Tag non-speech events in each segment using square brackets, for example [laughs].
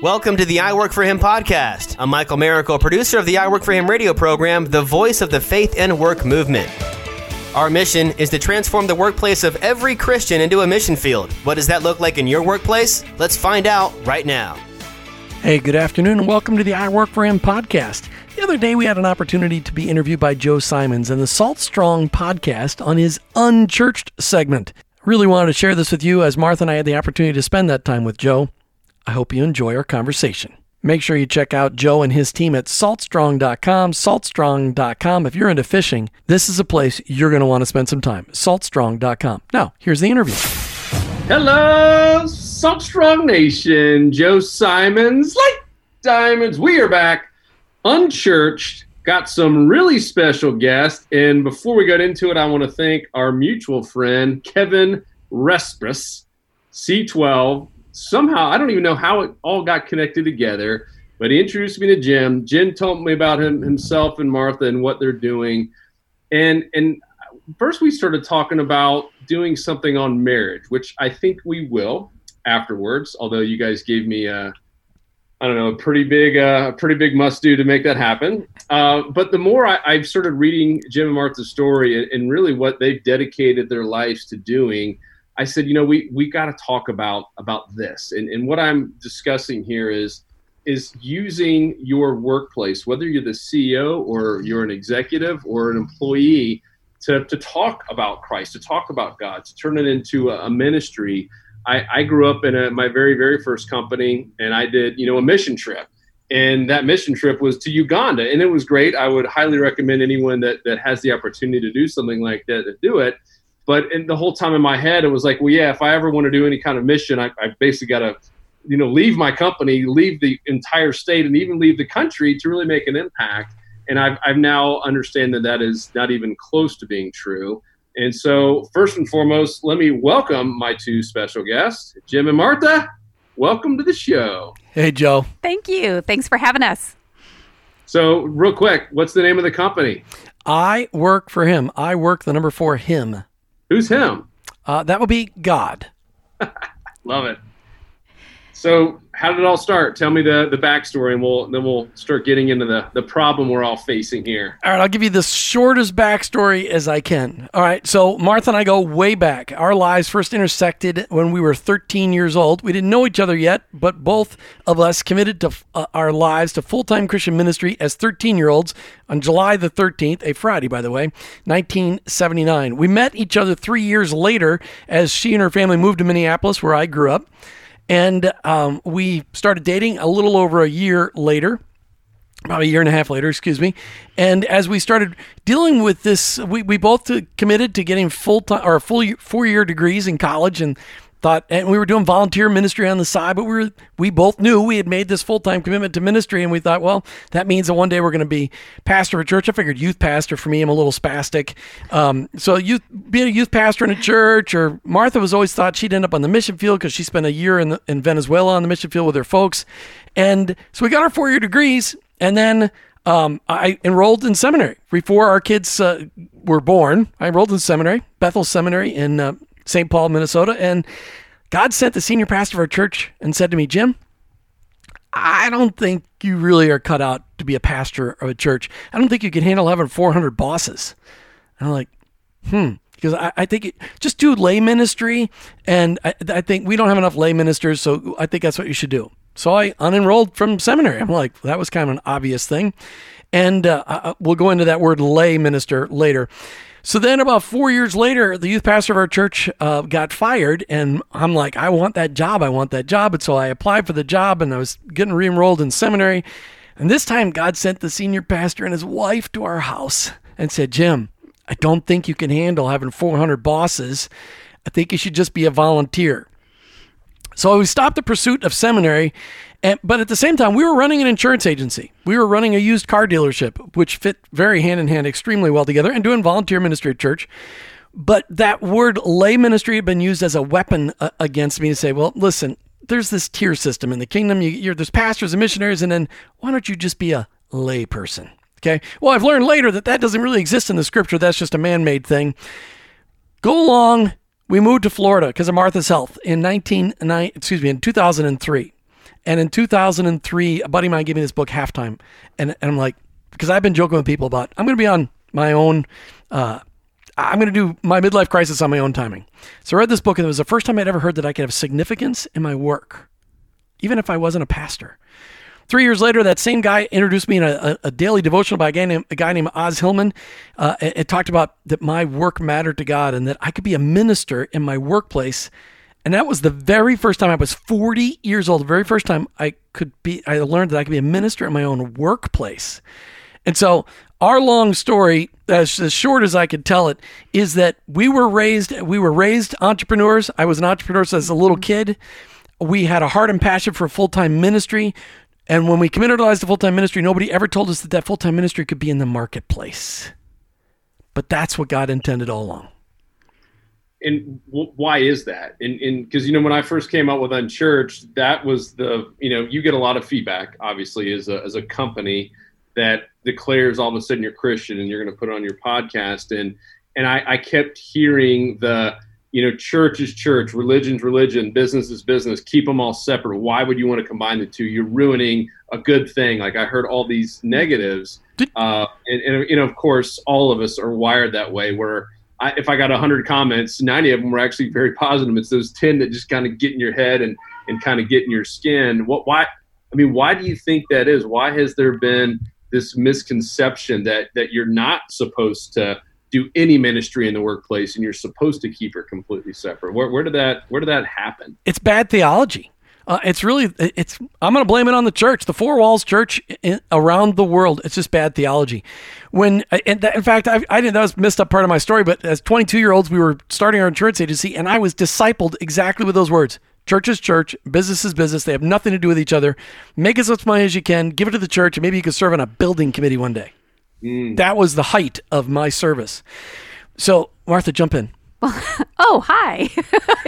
Welcome to the I Work for Him podcast. I'm Michael Miracle, producer of the I Work for Him radio program, the voice of the faith and work movement. Our mission is to transform the workplace of every Christian into a mission field. What does that look like in your workplace? Let's find out right now. Hey, good afternoon, and welcome to the I Work for Him podcast. The other day, we had an opportunity to be interviewed by Joe Simonds in the Salt Strong podcast on his Unchurched segment. Really wanted to share this with you as Martha and I had the opportunity to spend that time with Joe. I hope you enjoy our conversation. Make sure you check out Joe and his team at saltstrong.com, saltstrong.com. If you're into fishing, this is a place you're going to want to spend some time. saltstrong.com. Now, here's the interview. Hello, Saltstrong Nation. Joe Simonds, like diamonds. We are back, unchurched. Got some really special guests. And before we get into it, I want to thank our mutual friend, Kevin Respris, C12. Somehow, I don't even know how it all got connected together, but he introduced me to Jim. Jim told me about him, himself and Martha and what they're doing. And, and first, we started talking about doing something on marriage, which I think we will afterwards, although you guys gave me a I don't know, a pretty big, uh, pretty big must do to make that happen. Uh, but the more I, have started reading Jim and Martha's story and, and, really what they've dedicated their lives to doing, I said, you know, we we got to talk about about this. And, and what I'm discussing here is is using your workplace, whether you're the CEO or you're an executive or an employee, to, to talk about Christ, to talk about God, to turn it into a, a ministry I, I grew up in a, my very, very first company, and I did, you know, a mission trip. And that mission trip was to Uganda, and it was great. I would highly recommend anyone that, that has the opportunity to do something like that to do it. But in the whole time in my head, it was like, well, yeah, if I ever want to do any kind of mission, I, I basically got to, you know, leave my company, leave the entire state, and even leave the country to really make an impact. And I've, I've now understand that that is not even close to being true. And so, first and foremost, let me welcome my two special guests, Jim and Martha. Welcome to the show. Hey, Joe. Thank you. Thanks for having us. So, real quick, what's the name of the company? I work for him. I work the number for him. Who's him? Uh, that would be God. [laughs] Love it. So, how did it all start? Tell me the the backstory, and we'll then we'll start getting into the the problem we're all facing here. All right, I'll give you the shortest backstory as I can. All right, so Martha and I go way back. Our lives first intersected when we were 13 years old. We didn't know each other yet, but both of us committed to uh, our lives to full time Christian ministry as 13 year olds on July the 13th, a Friday, by the way, 1979. We met each other three years later as she and her family moved to Minneapolis, where I grew up. And um, we started dating a little over a year later about a year and a half later, excuse me. And as we started dealing with this, we, we both committed to getting full time or full four year degrees in college and thought, and we were doing volunteer ministry on the side, but we were, we both knew we had made this full time commitment to ministry. And we thought, well, that means that one day we're going to be pastor of a church. I figured youth pastor for me, I'm a little spastic. Um, so youth, being a youth pastor in a church or Martha was always thought she'd end up on the mission field because she spent a year in, the, in Venezuela on the mission field with her folks. And so we got our four year degrees and then um, I enrolled in seminary before our kids uh, were born. I enrolled in seminary, Bethel Seminary in uh, St. Paul, Minnesota. And God sent the senior pastor of our church and said to me, Jim, I don't think you really are cut out to be a pastor of a church. I don't think you can handle having 400 bosses. And I'm like, hmm. Because I, I think it, just do lay ministry. And I, I think we don't have enough lay ministers. So I think that's what you should do. So I unenrolled from seminary. I'm like, that was kind of an obvious thing. And uh, we'll go into that word lay minister later. So then, about four years later, the youth pastor of our church uh, got fired, and I'm like, I want that job. I want that job. And so I applied for the job, and I was getting re-enrolled in seminary. And this time, God sent the senior pastor and his wife to our house and said, Jim, I don't think you can handle having 400 bosses. I think you should just be a volunteer. So we stopped the pursuit of seminary and, but at the same time, we were running an insurance agency. We were running a used car dealership, which fit very hand in hand extremely well together, and doing volunteer ministry at church. But that word lay ministry had been used as a weapon uh, against me to say, well, listen, there's this tier system in the kingdom. You, there's pastors and missionaries, and then why don't you just be a lay person? Okay. Well, I've learned later that that doesn't really exist in the scripture. That's just a man-made thing. Go along. We moved to Florida because of Martha's health in 19, excuse me, in 2003. And in 2003, a buddy of mine gave me this book, Halftime. And, and I'm like, because I've been joking with people about, I'm going to be on my own, uh, I'm going to do my midlife crisis on my own timing. So I read this book, and it was the first time I'd ever heard that I could have significance in my work, even if I wasn't a pastor. Three years later, that same guy introduced me in a, a, daily devotional by a guy named, a guy named Os Hillman. Uh, it, it talked about that my work mattered to God and that I could be a minister in my workplace. And that was the very first time I was 40 years old. The very first time I could be, I learned that I could be a minister in my own workplace. And so our long story, as, as short as I could tell it, is that we were raised, we were raised entrepreneurs. I was an entrepreneur as a little mm-hmm. kid. We had a heart and passion for full time ministry. And when we communitized the full time ministry, nobody ever told us that that full time ministry could be in the marketplace. But that's what God intended all along. And w- why is that? And because, you know, when I first came out with Unchurched, that was the, you know, you get a lot of feedback, obviously, as a, as a company that declares all of a sudden you're Christian and you're going to put it on your podcast. And, and I, I kept hearing the, you know, church is church, religion's religion, business is business. Keep them all separate. Why would you want to combine the two? You're ruining a good thing. Like I heard all these negatives, uh, and, and you know, of course, all of us are wired that way. Where I, if I got 100 comments, 90 of them were actually very positive. It's those 10 that just kind of get in your head and and kind of get in your skin. What? Why? I mean, why do you think that is? Why has there been this misconception that that you're not supposed to do any ministry in the workplace and you're supposed to keep it completely separate where, where did that where did that happen it's bad theology uh, it's really it's i'm going to blame it on the church the four walls church in, around the world it's just bad theology when uh, in, in fact I, I didn't that was missed up part of my story but as 22 year olds we were starting our insurance agency and i was discipled exactly with those words Church is church, business is business. They have nothing to do with each other. Make as much money as you can, give it to the church, and maybe you could serve on a building committee one day. Mm. That was the height of my service. So, Martha, jump in. [laughs] oh, hi.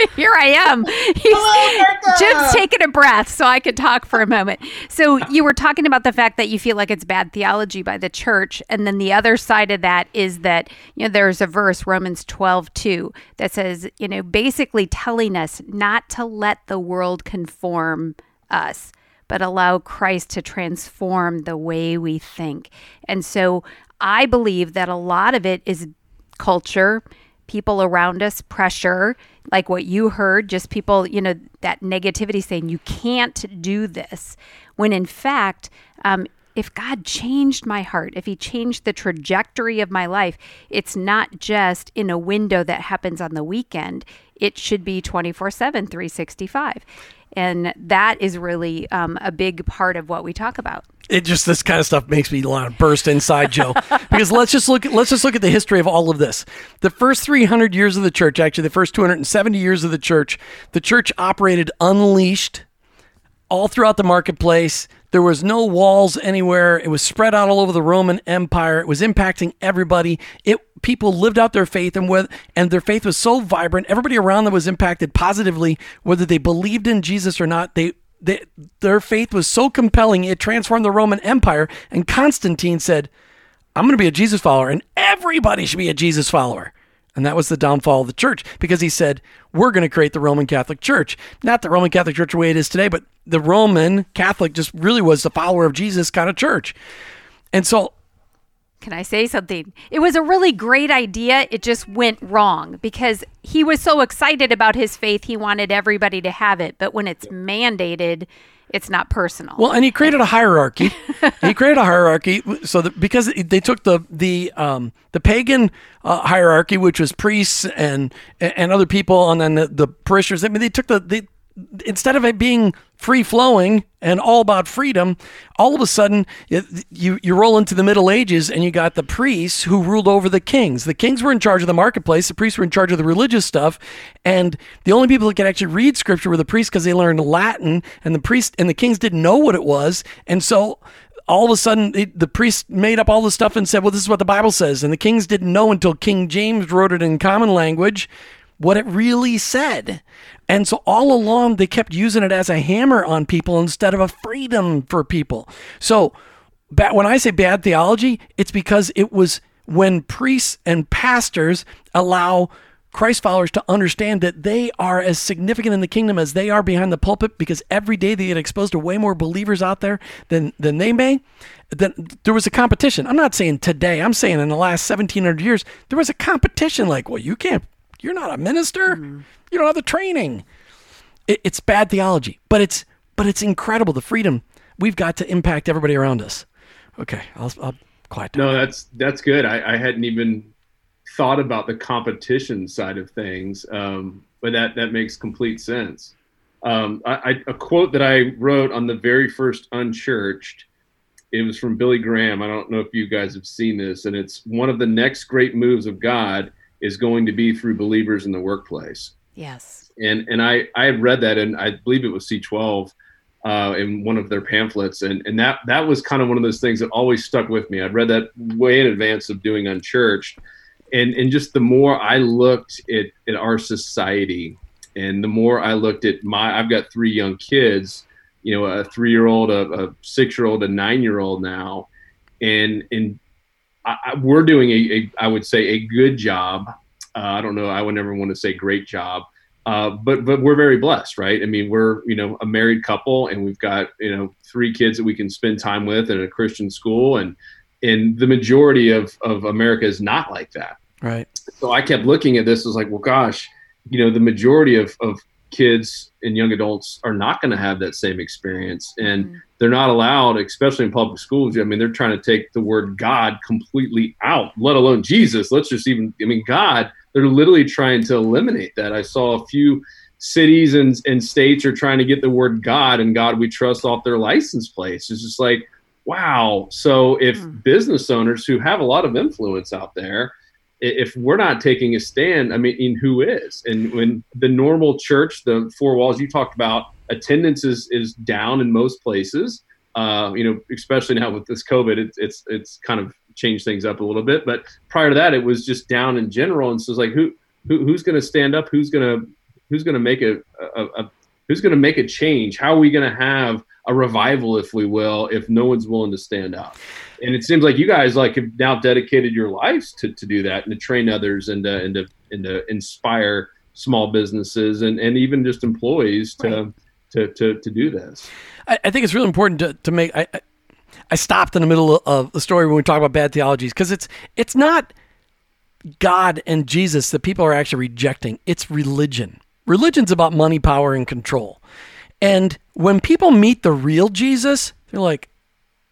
[laughs] Here I am. He's, Jim's taking a breath so I could talk for a moment. So, you were talking about the fact that you feel like it's bad theology by the church. And then the other side of that is that, you know, there's a verse, Romans 12, 2, that says, you know, basically telling us not to let the world conform us but allow Christ to transform the way we think. And so I believe that a lot of it is culture, people around us, pressure, like what you heard, just people, you know, that negativity saying, you can't do this. When in fact, um, if God changed my heart, if He changed the trajectory of my life, it's not just in a window that happens on the weekend. It should be 24 7, 365. And that is really um, a big part of what we talk about. It just this kind of stuff makes me want to burst inside, Joe. [laughs] because let's just look at let's just look at the history of all of this. The first 300 years of the church, actually the first 270 years of the church, the church operated unleashed all throughout the marketplace. There was no walls anywhere. It was spread out all over the Roman Empire. It was impacting everybody. It people lived out their faith and with and their faith was so vibrant. Everybody around them was impacted positively, whether they believed in Jesus or not. They, they their faith was so compelling it transformed the Roman Empire. And Constantine said, "I'm going to be a Jesus follower, and everybody should be a Jesus follower." And that was the downfall of the church because he said, We're going to create the Roman Catholic Church. Not the Roman Catholic Church the way it is today, but the Roman Catholic just really was the follower of Jesus kind of church. And so can I say something? It was a really great idea. It just went wrong because he was so excited about his faith, he wanted everybody to have it. But when it's mandated, it's not personal. Well, and he created a hierarchy. [laughs] he created a hierarchy so that because they took the the um, the pagan uh, hierarchy, which was priests and and other people, and then the, the parishioners. I mean, they took the they instead of it being free flowing and all about freedom, all of a sudden you you roll into the Middle Ages and you got the priests who ruled over the kings. The kings were in charge of the marketplace. The priests were in charge of the religious stuff, and the only people that could actually read scripture were the priests because they learned Latin, and the priests and the kings didn't know what it was, and so all of a sudden it, the priests made up all this stuff and said, "Well, this is what the Bible says," and the kings didn't know until King James wrote it in common language what it really said. And so all along, they kept using it as a hammer on people instead of a freedom for people. So when I say bad theology, it's because it was when priests and pastors allow Christ followers to understand that they are as significant in the kingdom as they are behind the pulpit because every day they get exposed to way more believers out there than than they may. Then there was a competition. I'm not saying today. I'm saying in the last 1700 years there was a competition. Like, well, you can't. You're not a minister. Mm-hmm. You don't have the training. It, it's bad theology, but it's but it's incredible the freedom we've got to impact everybody around us. Okay, I'll, I'll quiet down. No, that's that's good. I, I hadn't even thought about the competition side of things, um, but that that makes complete sense. Um, I, I, a quote that I wrote on the very first Unchurched. It was from Billy Graham. I don't know if you guys have seen this, and it's one of the next great moves of God is going to be through believers in the workplace. Yes. And and I I had read that, and I believe it was C12 uh, in one of their pamphlets, and and that that was kind of one of those things that always stuck with me. I'd read that way in advance of doing Unchurched, and and just the more I looked at at our society, and the more I looked at my, I've got three young kids, you know, a three year old, a, a six year old, a nine year old now, and and I, I, we're doing a, a I would say a good job. Uh, I don't know. I would never want to say great job uh, but but we're very blessed, right? I mean, we're you know a married couple, and we've got you know three kids that we can spend time with in a Christian school, and and the majority of of America is not like that. Right. So I kept looking at this Was like, well, gosh, you know, the majority of of kids and young adults are not going to have that same experience, and mm-hmm. they're not allowed, especially in public schools. I mean, they're trying to take the word God completely out, let alone Jesus. Let's just even, I mean, God they're literally trying to eliminate that. I saw a few cities and, and states are trying to get the word God and God we trust off their license plates. It's just like, wow. So if mm. business owners who have a lot of influence out there, if we're not taking a stand, I mean, in who is? And when the normal church, the four walls you talked about, attendance is is down in most places. Uh, you know, especially now with this COVID, it's it's it's kind of change things up a little bit. But prior to that, it was just down in general. And so it's like, who, who who's going to stand up? Who's going to who's going to make a, a, a who's going to make a change? How are we going to have a revival, if we will, if no one's willing to stand up? And it seems like you guys like have now dedicated your lives to, to do that and to train others and to, and to, and to inspire small businesses and, and even just employees to, right. to, to, to do this. I, I, think it's really important to, to make, I, I stopped in the middle of the story when we talk about bad theologies because it's it's not God and Jesus that people are actually rejecting. It's religion. Religion's about money, power, and control. And when people meet the real Jesus, they're like,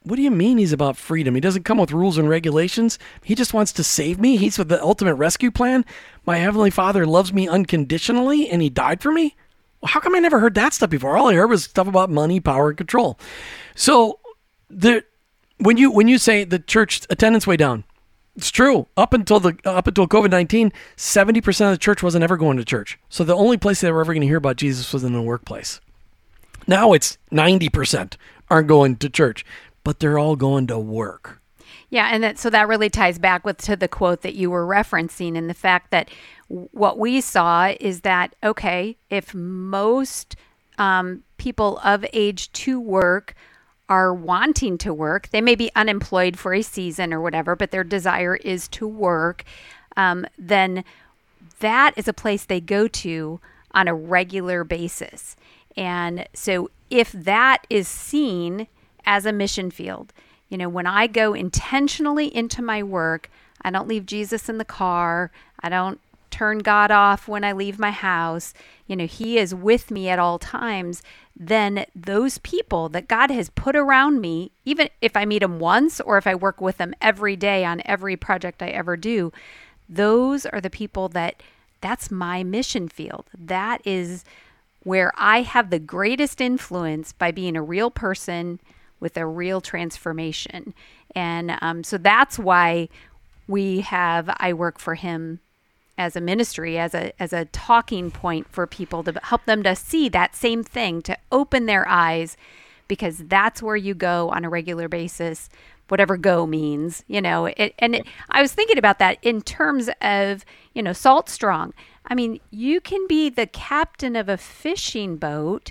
what do you mean he's about freedom? He doesn't come with rules and regulations. He just wants to save me. He's with the ultimate rescue plan. My heavenly Father loves me unconditionally and he died for me. Well, how come I never heard that stuff before? All I heard was stuff about money, power, and control. So the when you when you say the church attendance way down, it's true. Up until the up until COVID nineteen, seventy percent of the church wasn't ever going to church. So the only place they were ever going to hear about Jesus was in the workplace. Now it's ninety percent aren't going to church, but they're all going to work. Yeah, and that so that really ties back with to the quote that you were referencing, and the fact that what we saw is that okay, if most um, people of age to work are wanting to work. They may be unemployed for a season or whatever, but their desire is to work. Um, then that is a place they go to on a regular basis. And so if that is seen as a mission field, you know, when I go intentionally into my work, I don't leave Jesus in the car. I don't turn God off when I leave my house. You know, He is with me at all times then those people that God has put around me, even if I meet them once or if I work with them every day on every project I ever do, those are the people that that's my mission field. That is where I have the greatest influence by being a real person with a real transformation. And um, so that's why we have I Work for Him as a ministry as a as a talking point for people to help them to see that same thing to open their eyes because that's where you go on a regular basis whatever go means you know it, and it, i was thinking about that in terms of you know salt strong i mean you can be the captain of a fishing boat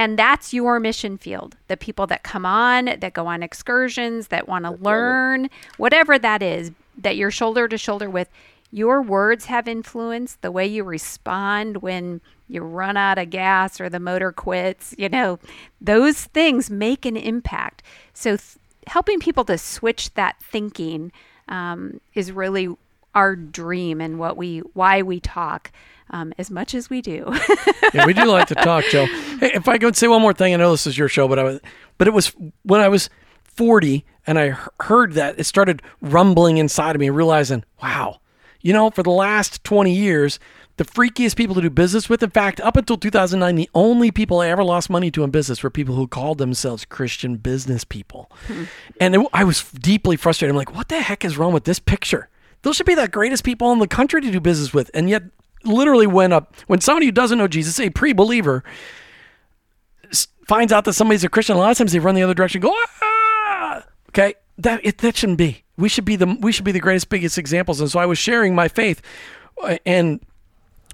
and that's your mission field the people that come on that go on excursions that want to learn whatever that is that you're shoulder to shoulder with your words have influence, the way you respond when you run out of gas or the motor quits, you know, those things make an impact. So, th- helping people to switch that thinking um, is really our dream and what we why we talk um, as much as we do. [laughs] yeah, we do like to talk, Joe. [laughs] Hey, if I could say one more thing, I know this is your show, but I was, but it was when I was 40 and I heard that it started rumbling inside of me, realizing, wow, you know, for the last 20 years, the freakiest people to do business with. In fact, up until 2009, the only people I ever lost money to in business were people who called themselves Christian business people. Hmm. And it, I was deeply frustrated. I'm like, what the heck is wrong with this picture? Those should be the greatest people in the country to do business with. And yet, literally, when a, when somebody who doesn't know Jesus, a pre-believer, finds out that somebody's a Christian, a lot of times they run the other direction. Go, ah! okay, that it, that shouldn't be. We should be the we should be the greatest, biggest examples. And so I was sharing my faith, uh, and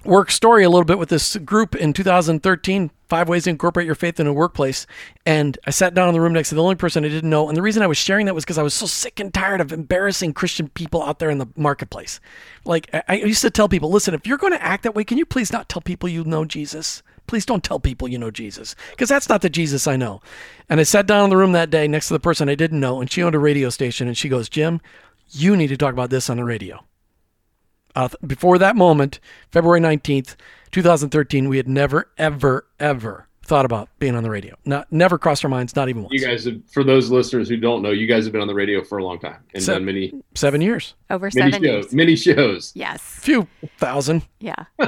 work story a little bit with this group in 2013 five ways to incorporate your faith in a workplace. And i sat down in the room next to the only person i didn't know. And the reason i was sharing that was because i was so sick and tired of embarrassing christian people out there in the marketplace. Like i used to tell people listen if you're going to act that way can you please not tell people you know jesus? Please don't tell people you know jesus because that's not the jesus i know. And i sat down in the room that day next to the person i didn't know and she owned a radio station and she goes jim you need to talk about this on the radio uh, before that moment, February 19th, 2013, we had never, ever, ever thought about being on the radio. Not never crossed our minds, not even once. You guys, have, for those listeners who don't know, you guys have been on the radio for a long time and Se- done many seven years, over many seven shows, years, many shows. Yes, few thousand. Yeah. [laughs]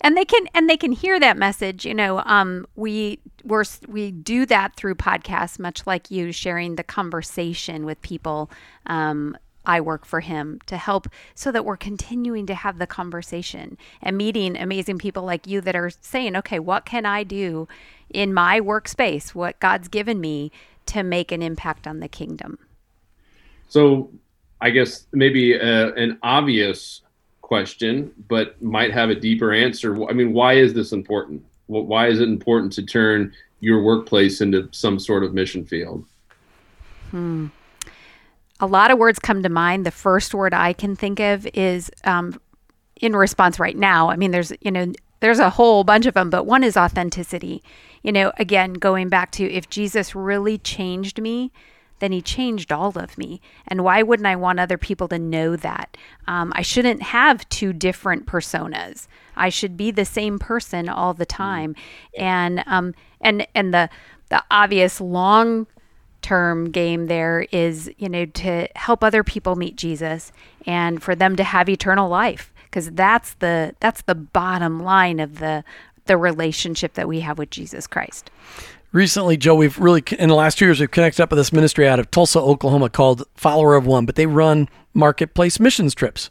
and they can and they can hear that message you know um, we we're, we do that through podcasts much like you sharing the conversation with people um, I work for him to help so that we're continuing to have the conversation and meeting amazing people like you that are saying, okay, what can I do in my workspace, what God's given me to make an impact on the kingdom? So, I guess maybe uh, an obvious question, but might have a deeper answer. I mean, why is this important? Why is it important to turn your workplace into some sort of mission field? Hmm a lot of words come to mind. The first word I can think of is um, in response right now. I mean, there's, you know, there's a whole bunch of them, but one is authenticity. You know, again, going back to if Jesus really changed me, then he changed all of me. And why wouldn't I want other people to know that? Um, I shouldn't have two different personas. I should be the same person all the time. And um, and and the the obvious long term game there is, you know, to help other people meet Jesus and for them to have eternal life because that's the that's the bottom line of the the relationship that we have with Jesus Christ. Recently, Joe, we've really in the last two years we've connected up with this ministry out of Tulsa, Oklahoma called Follower of One, but they run marketplace missions trips.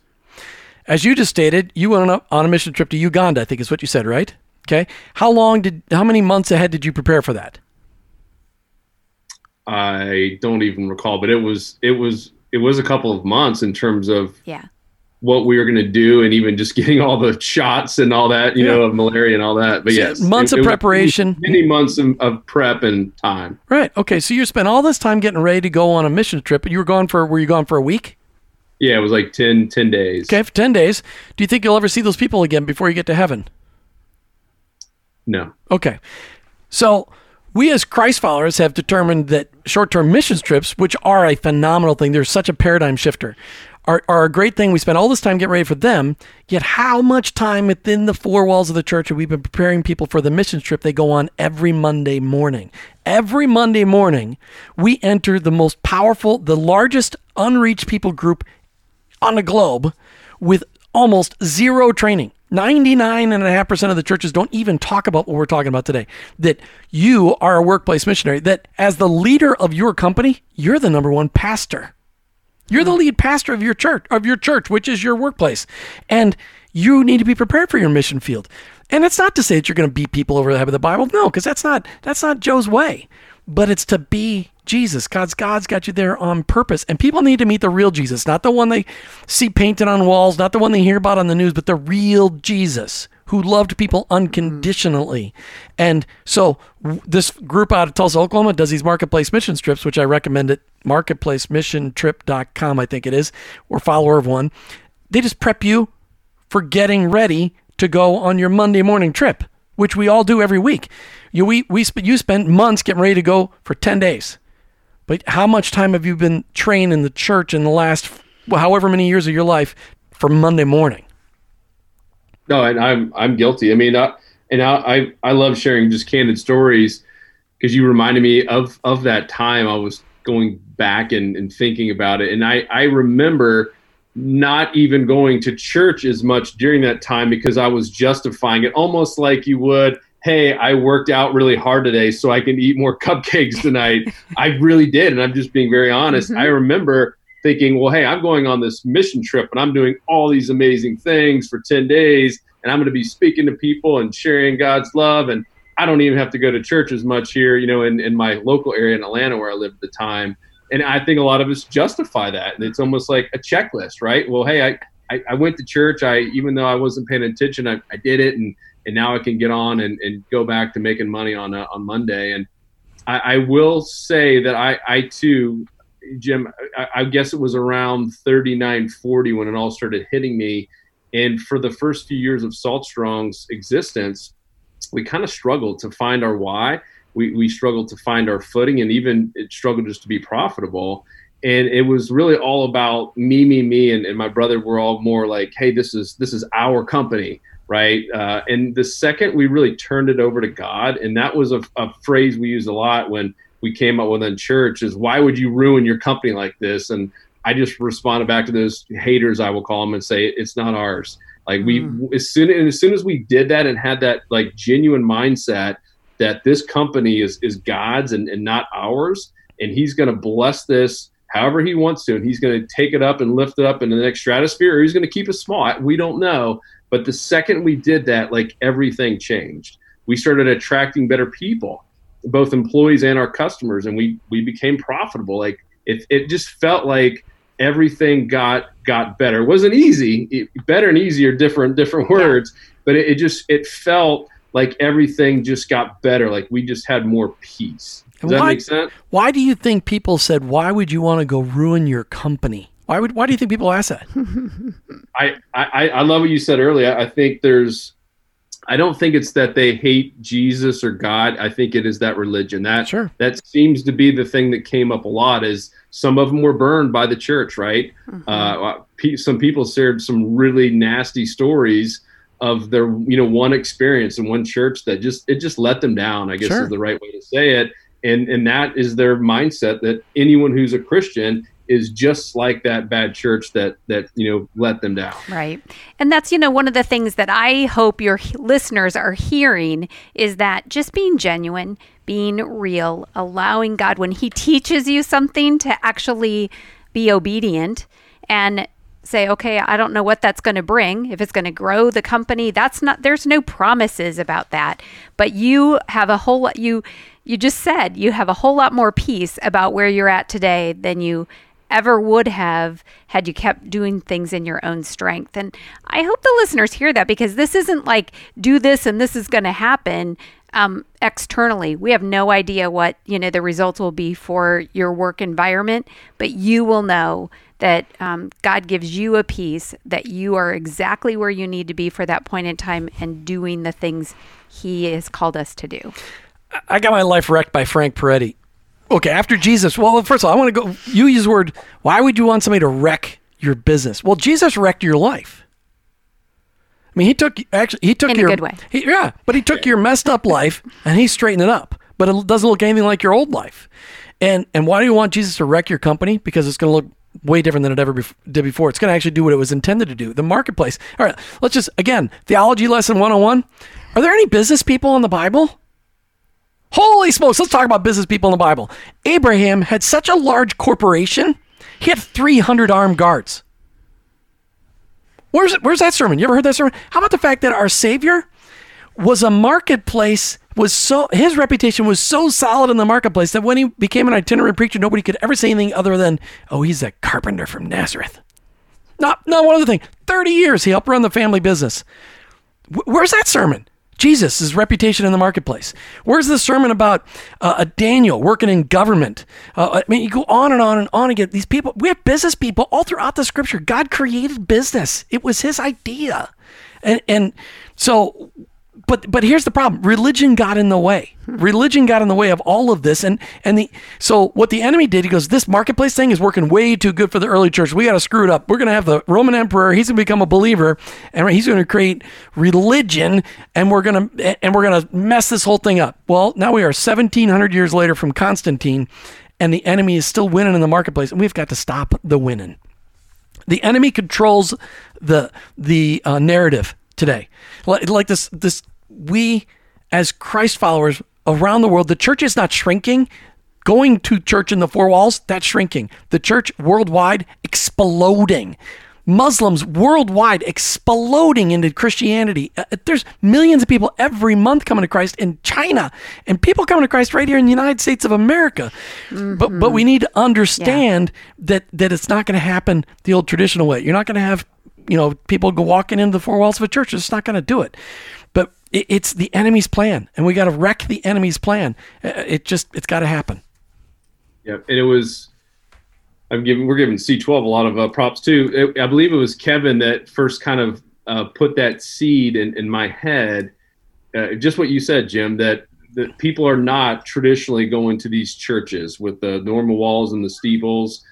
As you just stated, you went on a, on a mission trip to Uganda, I think is what you said, right? Okay. How long did how many months ahead did you prepare for that? I don't even recall, but it was it was it was a couple of months in terms of yeah. what we were going to do and even just [laughs] getting all the shots and all that you yeah. know of malaria and all that. But yes months it, of it preparation. many months of, of, prep and time. Right. Okay. So you spent all this time getting ready to go on a mission trip. But you were gone for were you gone for a week? Yeah it was like 10, 10 days. Okay for 10 days. Do you think you'll ever see those people again before you get to heaven? No. Okay. So we as Christ followers have determined that short term missions trips, which are a phenomenal thing, they're such a paradigm shifter, are, are a great thing. We spend all this time getting ready for them. Yet, how much time within the four walls of the church have we been preparing people for the missions trip they go on every Monday morning? Every Monday morning, we enter the most powerful, the largest unreached people group on the globe with almost zero training. 99.5% of the churches don't even talk about what we're talking about today. That you are a workplace missionary, that as the leader of your company, you're the number one pastor. You're the lead pastor of your church, of your church, which is your workplace. And you need to be prepared for your mission field. And it's not to say that you're going to beat people over the head with the Bible. No, because that's not that's not Joe's way. But it's to be Jesus. God's God's got you there on purpose. And people need to meet the real Jesus, not the one they see painted on walls, not the one they hear about on the news, but the real Jesus who loved people mm-hmm. unconditionally. And so w- this group out of Tulsa, Oklahoma does these marketplace mission trips, which I recommend at marketplacemissiontrip.com, I think it is, or follower of one. They just prep you for getting ready to go on your Monday morning trip, which we all do every week. You we we you spend months getting ready to go for 10 days. But how much time have you been trained in the church in the last however many years of your life for Monday morning? No, and I'm I'm guilty. I mean, I, and I, I I love sharing just candid stories because you reminded me of of that time. I was going back and, and thinking about it, and I I remember not even going to church as much during that time because I was justifying it, almost like you would. Hey, I worked out really hard today, so I can eat more [laughs] cupcakes tonight. I really did, and I'm just being very honest. Mhm. I remember thinking, well, hey, I'm going on this mission trip and I'm doing all these amazing things for 10 days and I'm going to be speaking to people and sharing God's love. And I don't even have to go to church as much here, you know, in, in my local area in Atlanta where I lived at the time. And I think a lot of us justify that. And it's almost like a checklist, right? Well, hey, I, I, I went to church. I, even though I wasn't paying attention, I, I did it. And, and now I can get on and, and go back to making money on, uh, on Monday. And I, I will say that I, I too, Jim, I, I guess it was around 39, 40 when it all started hitting me. And for the first few years of Salt Strong's existence, we kind of struggled to find our why. We, we struggled to find our footing and even it struggled just to be profitable. And it was really all about me, me, me, and, and my brother were all more like, hey, this is this is our company, right? Uh, and the second we really turned it over to God, and that was a, a phrase we used a lot when we came up with in church is why would you ruin your company like this? And I just responded back to those haters, I will call them, and say it's not ours. Like we, as soon and as soon as we did that and had that like genuine mindset that this company is is God's and, and not ours, and He's going to bless this however He wants to, and He's going to take it up and lift it up into the next stratosphere, or He's going to keep it small. We don't know. But the second we did that, like everything changed. We started attracting better people both employees and our customers and we we became profitable like it, it just felt like everything got got better it wasn't easy it, better and easier different different words but it, it just it felt like everything just got better like we just had more peace does And that why- make sense Why do you think people said, "Why would you want to go ruin your company"? Why would Why do you think people ask that? [laughs] I, I I love what you said earlier. I think there's, I don't think it's that they hate Jesus or God. I think it is that religion. That Sure. that seems to be the thing that came up a lot. Is some of them were burned by the church, right? Uh, pe- some people shared some really nasty stories of their you know one experience in one church that just it just let them down. I guess Sure. is the right way to say it. And and that is their mindset that anyone who's a Christian is just like that bad church that that you know let them down. Right. And that's, you know, one of the things that I hope your listeners are hearing is that just being genuine, being real, allowing God when He teaches you something to actually be obedient and say, okay, I don't know what that's going to bring. If it's going to grow the company, that's not, there's no promises about that. But you have a whole lot, you, you just said you have a whole lot more peace about where you're at today than you ever would have had you kept doing things in your own strength. And I hope the listeners hear that because this isn't like do this and this is going to happen um, externally. We have no idea what you know the results will be for your work environment, but you will know that um, God gives you a peace that you are exactly where you need to be for that point in time and doing the things He has called us to do. I got my life wrecked by Frank Peretti. Okay, after Jesus. Well, first of all, I want to go. You use the word. Why would you want somebody to wreck your business? Well, Jesus wrecked your life. I mean, he took actually he took In a your good way. he- yeah, but he took your messed up life and he straightened it up. But it doesn't look anything like your old life. And and why do you want Jesus to wreck your company? Because it's going to look way different than it ever did before. It's going to actually do what it was intended to do. The marketplace. All right, let's just again theology lesson one hundred and one. Are there any business people in the Bible? Holy smokes, let's talk about business people in the Bible. Abraham had such a large corporation, he had 300 armed guards. Where's, where's that sermon? You ever heard that sermon? How about the fact that our Savior was a marketplace, was so his reputation was so solid in the marketplace that when he became an itinerant preacher, nobody could ever say anything other than, oh, he's a carpenter from Nazareth. Not, not one other thing. 30 years he helped run the family business. Wh- Where's that sermon? Jesus' his reputation in the marketplace. Where's the sermon about uh, a Daniel working in government? Uh, I mean, you go on and on and on again. These people, we have business people all throughout the scripture. God created business. It was his idea. And, and so but but here's the problem. Religion got in the way. Religion got in the way of all of this and and the so what the enemy did he goes this marketplace thing is working way too good for the early church. We got to screw it up. We're going to have the roman emperor he's going to become a believer and he's going to create religion and we're going to and we're to mess this whole thing up. Well now we are 1700 years later from constantine and the enemy is still winning in the marketplace and we've got to stop the winning. The enemy controls the the uh, narrative today. Like, like this this we as christ followers around the world the church is not shrinking. Going to church in the four walls that's shrinking. The church worldwide exploding. Muslims worldwide exploding into christianity. Uh, there's millions of people every month coming to christ in china and people coming to christ right here in the united states of america. But but we need to understand that that it's not going to happen the old traditional way. You're not going to have you know people go walking into the four walls of a church. It's not going to do it it, it's the enemy's plan and we got to wreck the enemy's plan Uh, it just it's got to happen Yeah, and it was. I'm giving we're giving C12 a lot of uh, props too. It, I believe it was Kevin that first kind of uh, put that seed in, in my head. Uh, just what you said, Jim. That that people are not traditionally going to these churches with the normal walls and the steeples.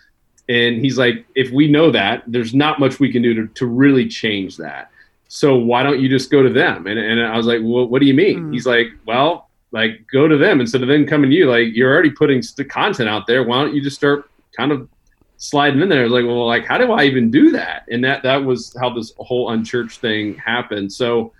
And he's like, if we know that, there's not much we can do to, to really change that. So why don't you just go to them? And, and I was like, well, what do you mean? Mm. He's like, well, like go to them instead of them coming to you. Like you're already putting st- content out there. Why don't you just start kind of sliding in there? Like, well, like how do I even do that? And that that was how this whole unchurched thing happened. So,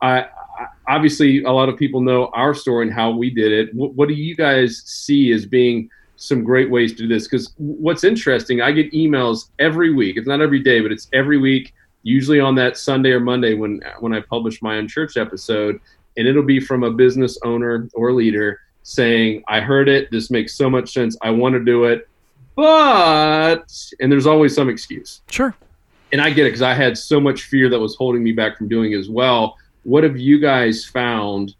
I, I obviously a lot of people know our story and how we did it. What, what do you guys see as being some great ways to do this? Because what's interesting, I get emails every week. It's not every day, but it's every week. Usually on that Sunday or Monday when when I publish my unchurched episode, and it'll be from a business owner or leader saying, I heard it. This makes so much sense. I want to do it. But, and there's always some excuse. sure And I get it because I had so much fear that was holding me back from doing it as well. What have you guys found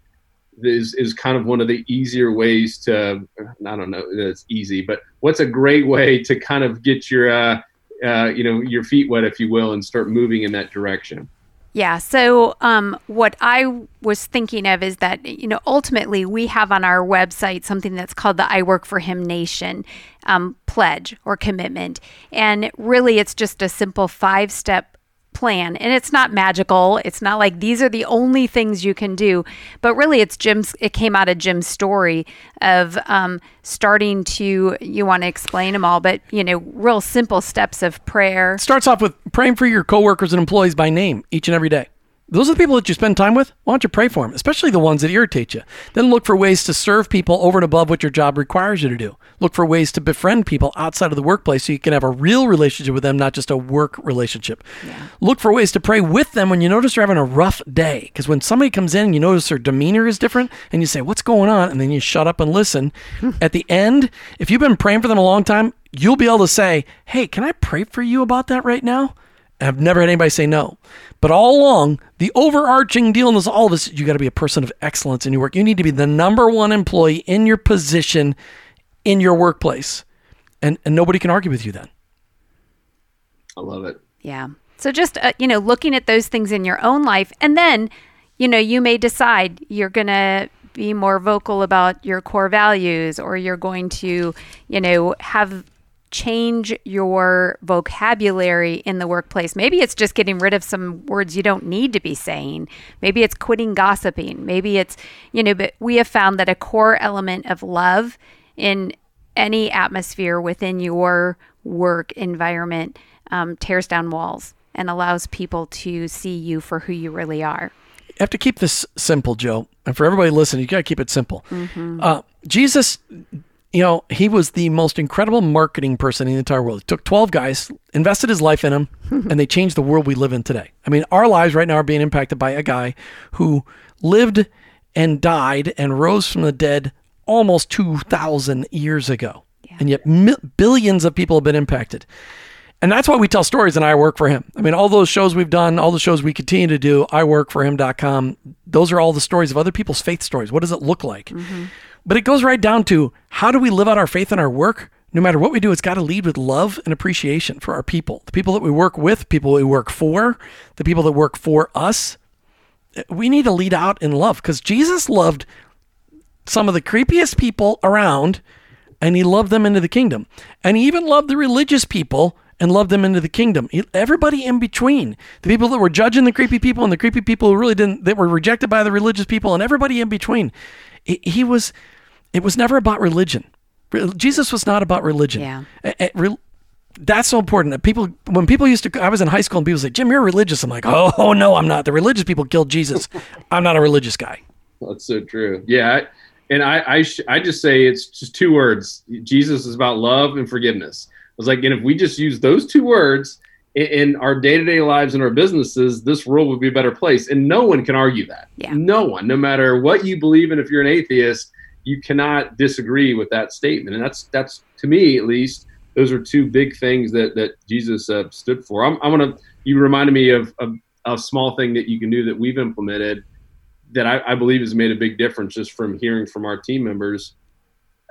is, is kind of one of the easier ways to, I don't know, it's easy, but what's a great way to kind of get your, uh, uh, you know, your feet wet, if you will, and start moving in that direction? Yeah. So, um, what I was thinking of is that, you know, ultimately we have on our website something that's called the I Work for Him Nation um, pledge or commitment. And really, it's just a simple five step plan. And it's not magical. It's not like these are the only things you can do. But really, it's Jim's, it came out of Jim's story of um, starting to, you want to explain them all, but, you know, real simple steps of prayer. starts off with praying for your coworkers and employees by name each and every day. Those are the people that you spend time with. Why don't you pray for them, especially the ones that irritate you? Then look for ways to serve people over and above what your job requires you to do. Look for ways to befriend people outside of the workplace so you can have a real relationship with them, not just a work relationship. Look for ways to pray with them when you notice they're having a rough day. Because when somebody comes in and you notice their demeanor is different and you say, What's going on? And then you shut up and listen. Hmm. At the end, if you've been praying for them a long time, you'll be able to say, Hey, can I pray for you about that right now? I've never had anybody say no. But all along, the overarching deal in this all of this, you got to be a person of excellence in your work. You need to be the number one employee in your position in your workplace. And, and nobody can argue with you then. I love it. Yeah. So just uh, you know, looking at those things in your own life, and then you know, you may decide you're gonna be more vocal about your core values, or you're going to, you know, have change your vocabulary in the workplace. Maybe it's just getting rid of some words you don't need to be saying. Maybe it's quitting gossiping. Maybe it's, you know, but we have found that a core element of love in any atmosphere within your work environment um, tears down walls and allows people to see you for who you really are. You have to keep this simple, Joe. And for everybody listening, you got to keep it simple. Uh, Jesus, you know, he was the most incredible marketing person in the entire world. He took 12 guys, invested his life in them, [laughs] and they changed the world we live in today. I mean, our lives right now are being impacted by a guy who lived and died and rose from the dead almost 2,000 years ago. And yet, mi- billions of people have been impacted. And that's why we tell stories and I work for him. I mean, all those shows we've done, all the shows we continue to do, I work for him.com. Those are all the stories of other people's faith stories. What does it look like? Mm-hmm. But it goes right down to how do we live out our faith in our work? No matter what we do, it's got to lead with love and appreciation for our people, the people that we work with, people we work for, the people that work for us. We need to lead out in love because Jesus loved some of the creepiest people around and he loved them into the kingdom. And he even loved the religious people and loved them into the kingdom. Everybody in between, the people that were judging the creepy people and the creepy people who really didn't, that were rejected by the religious people and everybody in between. He, was, it was never about religion. Re- Jesus was not about religion. Yeah. Re- that's so important. That people, when people used to, I was in high school and people say, Jim, you're religious. I'm like, oh, oh, no, I'm not. The religious people killed Jesus. [laughs] I'm not a religious guy. That's so true. Yeah, I- and I I, sh- I just say it's just two words. Jesus is about love and forgiveness. I was like, and if we just use those two words in, in our day to day lives and our businesses, this world would be a better place. And no one can argue that. Yeah. No one, no matter what you believe in. If you're an atheist, you cannot disagree with that statement. And that's that's to me at least. Those are two big things that that Jesus uh, stood for. I'm, I'm gonna. You reminded me of, of a small thing that you can do that we've implemented that I, I believe has made a big difference just from hearing from our team members.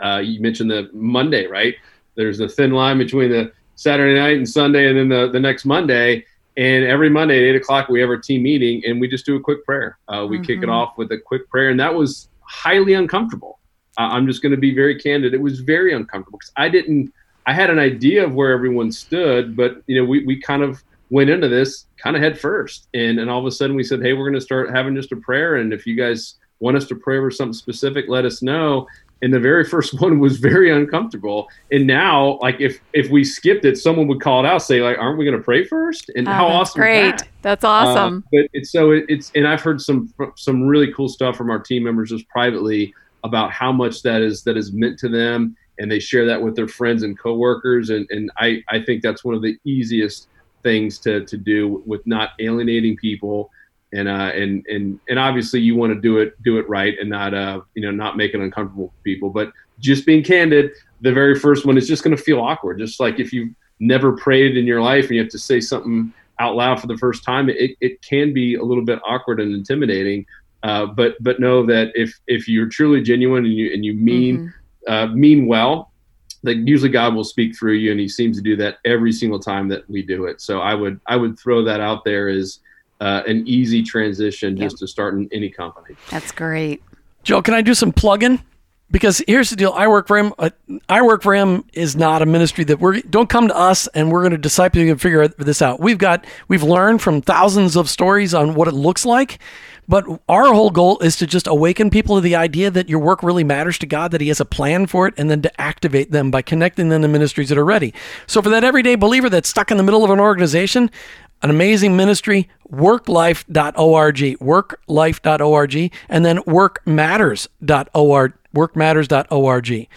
Uh, you mentioned the Monday, right? There's a thin line between the Saturday night and Sunday, and then the, the next Monday. And every Monday at eight o'clock, we have our team meeting, and we just do a quick prayer. Uh, we kick it Mhm. off with a quick prayer, and that was highly uncomfortable. Uh, I'm just going to be very candid. It was very uncomfortable because I didn't. I had an idea of where everyone stood, but you know, we, we kind of went into this kind of head first, and and all of a sudden we said, hey, we're going to start having just a prayer, and if you guys want us to pray over something specific, let us know. And the very [laughs] first one was very uncomfortable. And now, like if if we skipped it, someone would call it out, say like, "Aren't we going to pray first? And Oh, how awesome! Great. that? That's Uh, awesome. but it's so it, it's and I've heard some some really cool stuff from our team members just privately about how much that is that is meant to them, and they share that with their friends and coworkers. And and I I think that's one of the easiest things to to do with not alienating people. And, uh, and and and obviously you want to do it do it right and not uh you know not make it uncomfortable for people but just being candid the very first one is just going to feel awkward just like if you've never prayed in your life and you have to say something out loud for the first time, it, it can be a little bit awkward and intimidating. Uh, but but know that if if you're truly genuine and you and you mean Mhm. uh, mean well, that usually God will speak through you, and He seems to do that every single time that we do it. So I would I would throw that out there as uh, an easy transition just to start in any company. That's great. Joe, can I do some plugging? Because here's the deal: I work for him. Uh, I work for him is not a ministry that we're don't come to us and we're going to disciple you and figure this out. We've got we've learned from thousands of stories on what it looks like, but our whole goal is to just awaken people to the idea that your work really matters to God, that He has a plan for it, and then to activate them by connecting them to ministries that are ready. So for that everyday believer that's stuck in the middle of an organization, an amazing ministry, worklife.org, worklife.org, and then workmatters.org, workmatters.org.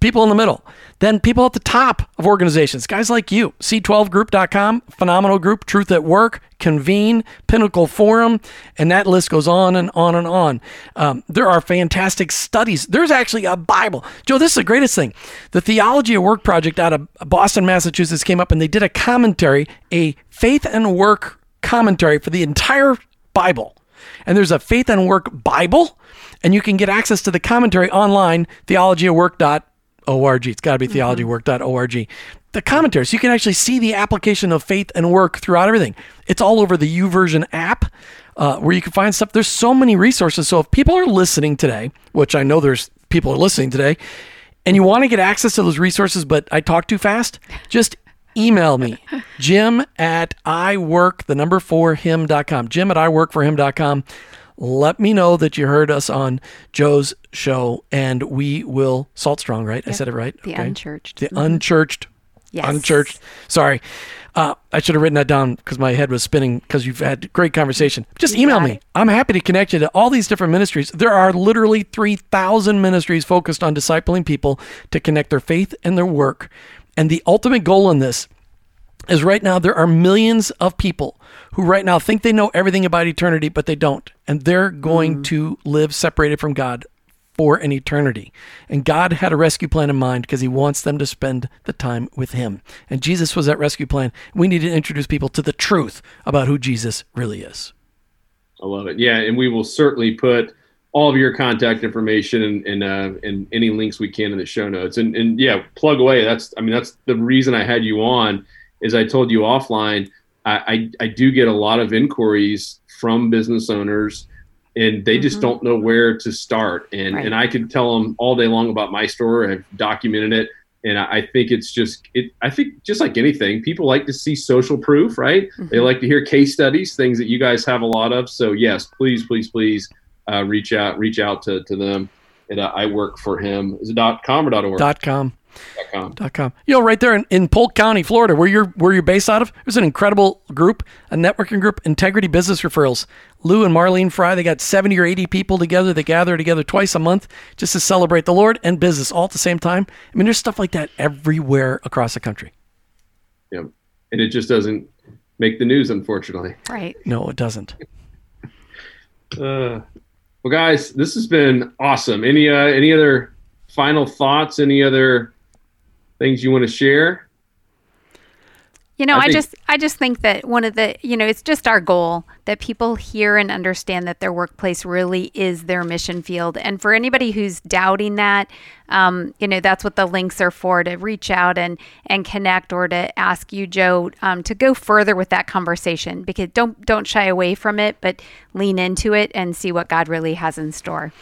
People in the middle. Then people at the top of organizations, guys like you, C12group.com, Phenomenal Group, Truth at Work, Convene, Pinnacle Forum, and that list goes on and on and on. Um, there are fantastic studies. There's actually a Bible. Joe, this is the greatest thing. The Theology of Work Project out of Boston, Massachusetts came up and they did a commentary, a faith and work commentary for the entire Bible. And there's a faith and work Bible, and you can get access to the commentary online, theologyofwork.org. It's got to be theologywork.org. The commentary, so you can actually see the application of faith and work throughout everything. It's all over the YouVersion app. Uh, where you can find stuff. There's so many resources. So if people are listening today, which I know there's people are listening today, and you want to get access to those resources, but I talk too fast, just email me, [laughs] jim at iwork, the number four him.com. Jim at iworkforhim.com. Let me know that you heard us on Joe's show, and we will, Salt Strong, right? I said it right? The Okay. unchurched. The unchurched. Yes. Unchurched. Sorry. Uh, I should have written that down because my head was spinning because you've had great conversation. Just email me. it. I'm happy to connect you to all these different ministries. There are literally 3,000 ministries focused on discipling people to connect their faith and their work. And the ultimate goal in this is right now there are millions of people who right now think they know everything about eternity, but they don't. And they're going to live separated from God for an eternity. And God had a rescue plan in mind because he wants them to spend the time with him. And Jesus was that rescue plan. We need to introduce people to the truth about who Jesus really is. I love it. Yeah, and we will certainly put all of your contact information and and, uh, and any links we can in the show notes. And and yeah, plug away. That's I mean that's the reason I had you on. Is I told you offline. I, I, I do get a lot of inquiries from business owners and they just mm-hmm. don't know where to start. And right. and I could tell them all day long about my store. I've documented it, and I think it's just it. I think just like anything, people like to see social proof, right? Mm-hmm. They like to hear case studies, things that you guys have a lot of. So yes, please, please, please uh, reach out, reach out to to them. And uh, I work for him. Is it dot com or dot org? Dot com. Com. Dot com. You know, right there in, in Polk County, Florida, where you're where you're based out of, there's an incredible group, a networking group, Integrity Business Referrals. Lou and Marlene Fry, they got 70 or 80 people together. They gather together twice a month just to celebrate the Lord and business all at the same time. I mean, there's stuff like that everywhere across the country. Yeah, and it just doesn't make the news, unfortunately. Right. No, it doesn't. uh, well, guys, this has been awesome. Any uh, any other final thoughts? Any other things you want to share? You know, I, I just I just think that one of the you know it's just our goal that people hear and understand that their workplace really is their mission field. And for anybody who's doubting that, um, you know, that's what the links are for to reach out and and connect or to ask you, Joe, um, to go further with that conversation because don't don't shy away from it, but lean into it and see what God really has in store.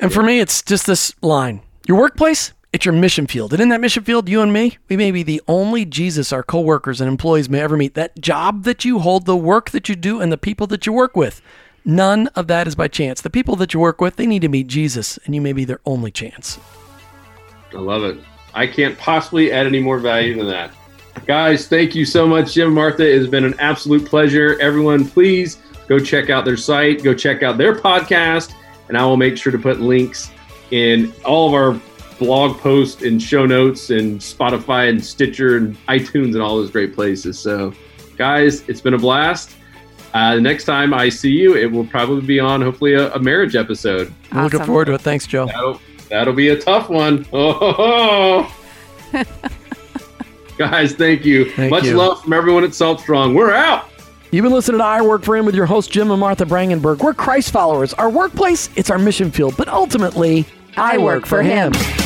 And for me, it's just this line: your workplace it's your mission field. And in that mission field, you and me, we may be the only Jesus our coworkers and employees may ever meet. That job that you hold, the work that you do, and the people that you work with. None of that is by chance. The people that you work with, they need to meet Jesus, and you may be their only chance. I love it. I can't possibly add any more value than that. Guys, thank you so much, Jim Martha. It has been an absolute pleasure. Everyone, please go check out their site, go check out their podcast, and I will make sure to put links in all of our blog post and show notes and Spotify and Stitcher and iTunes and all those great places. So, guys, it's been a blast. Uh, the next time I see you, it will probably be on hopefully a, a marriage episode. Awesome. Looking forward to it. Thanks, Joe. That'll, that'll be a tough one. Oh, [laughs] guys, thank you. Thank Much you. love from everyone at Salt Strong. We're out. You've been listening to I Work for Him with your host, Jim and Martha Brangenberg. We're Christ followers. Our workplace, it's our mission field, but ultimately, I, work, work for him. him.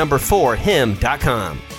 number 4 him.com.